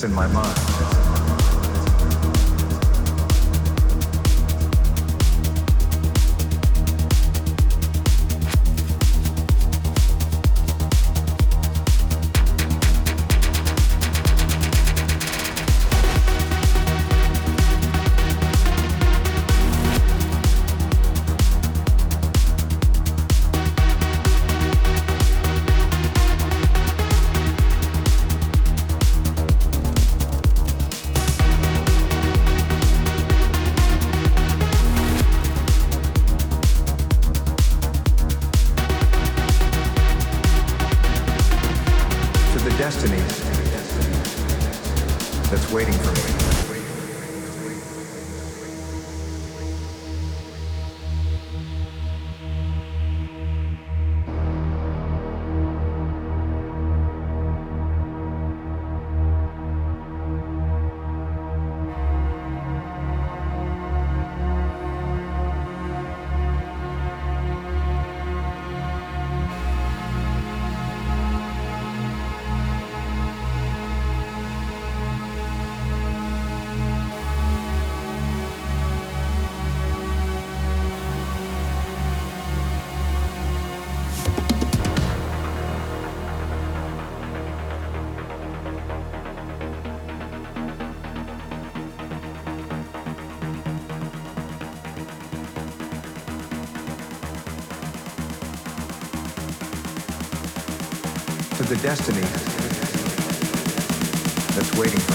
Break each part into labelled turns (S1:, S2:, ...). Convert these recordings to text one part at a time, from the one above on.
S1: that's in my mind. Destiny that's waiting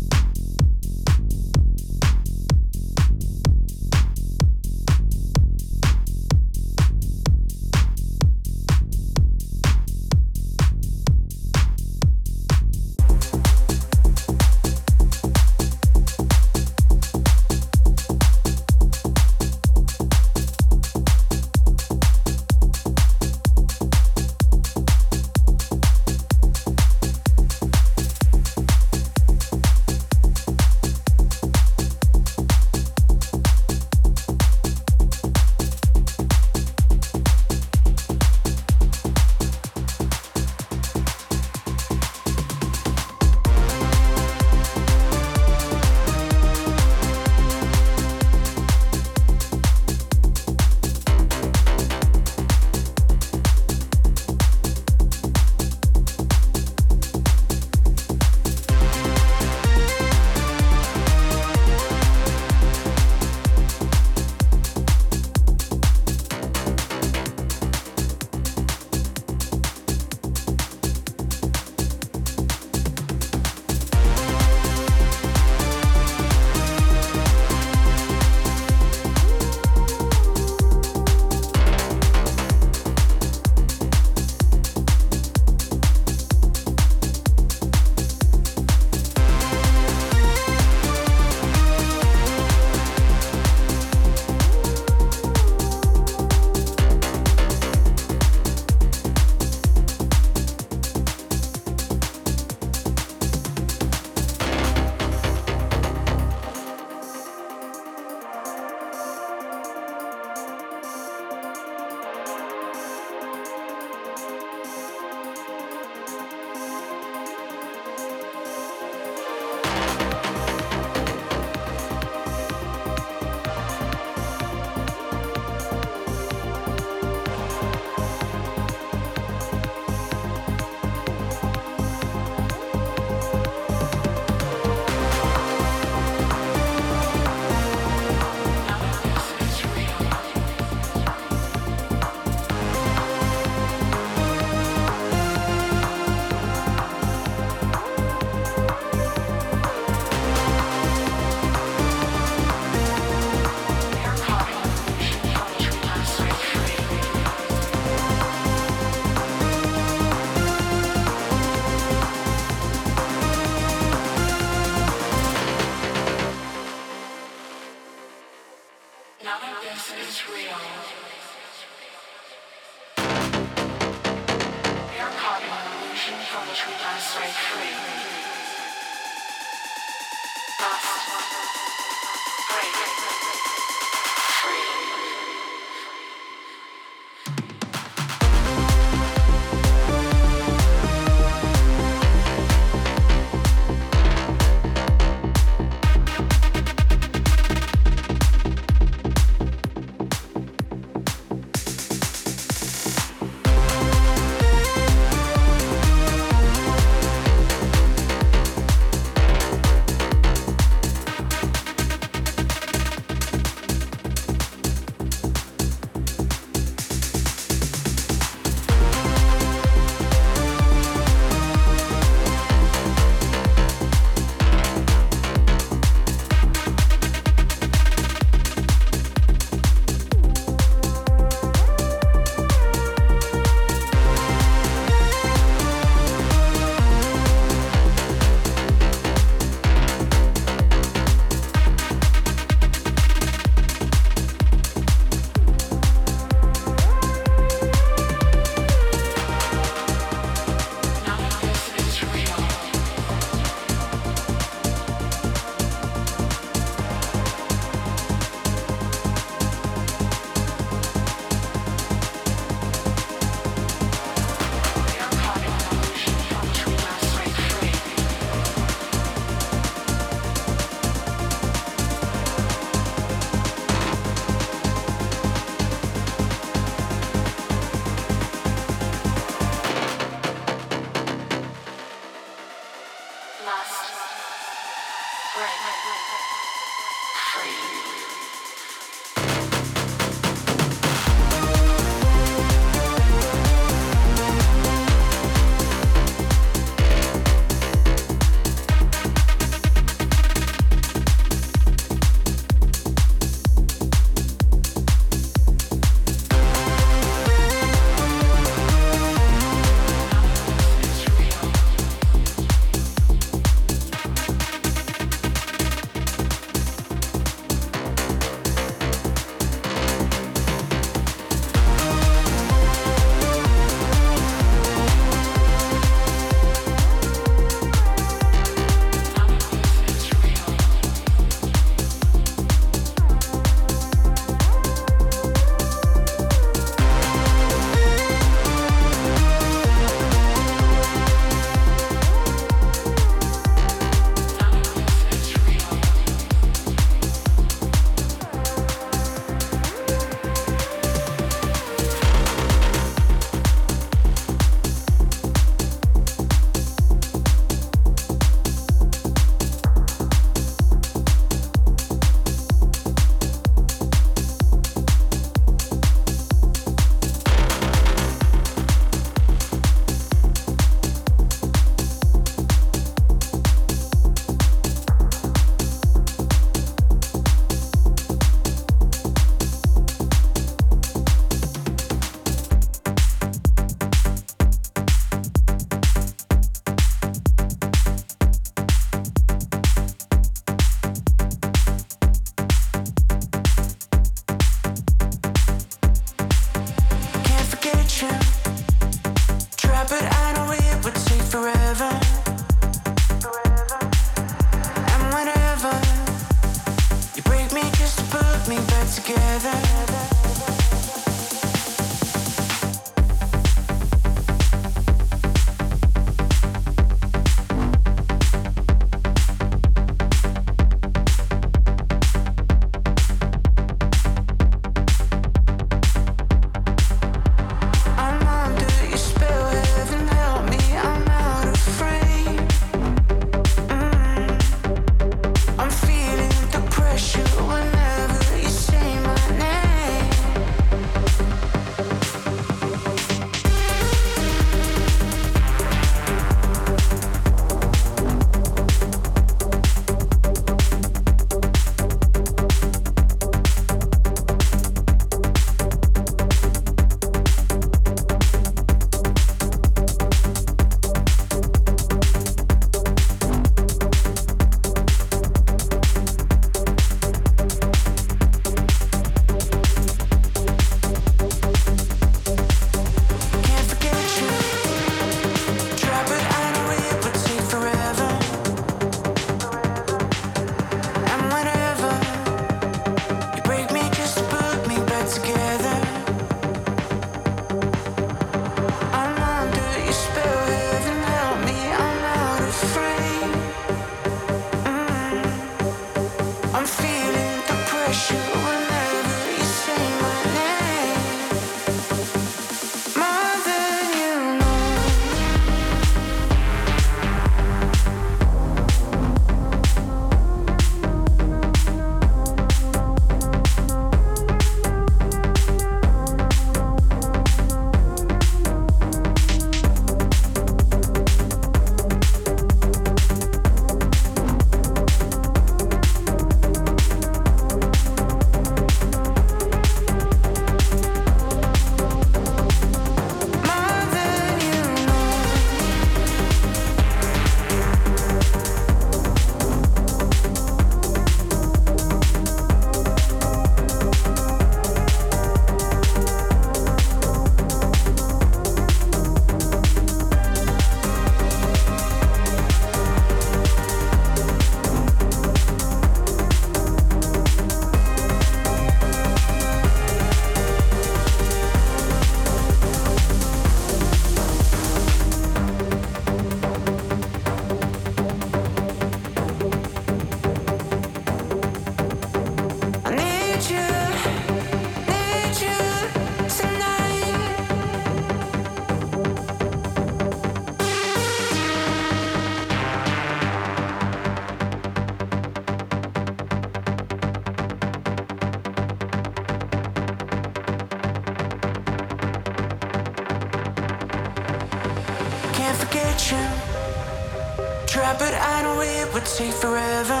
S2: take forever.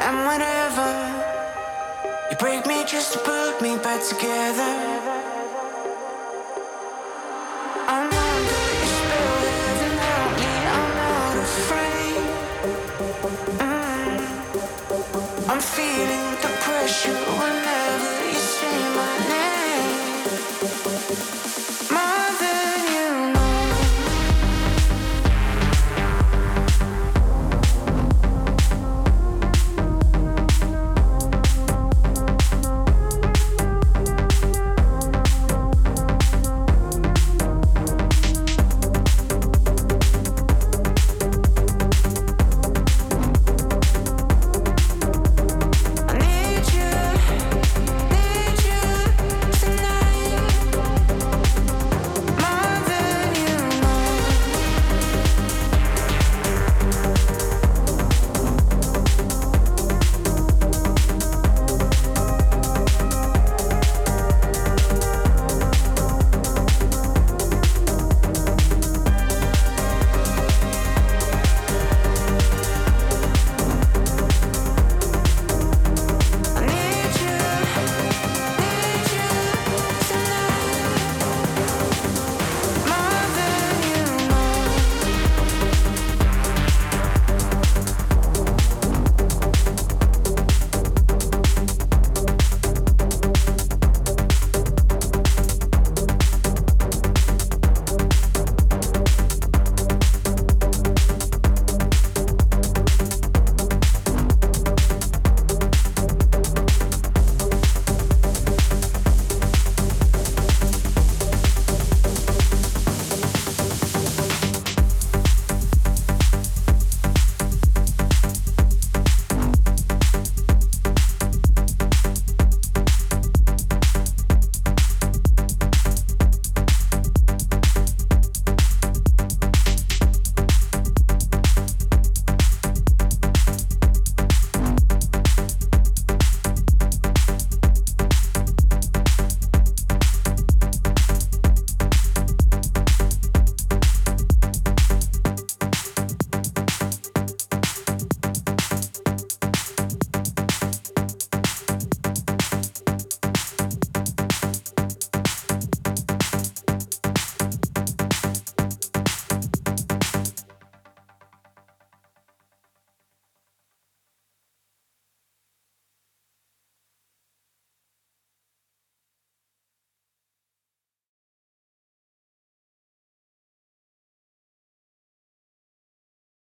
S2: And whenever you break me just to put me back together.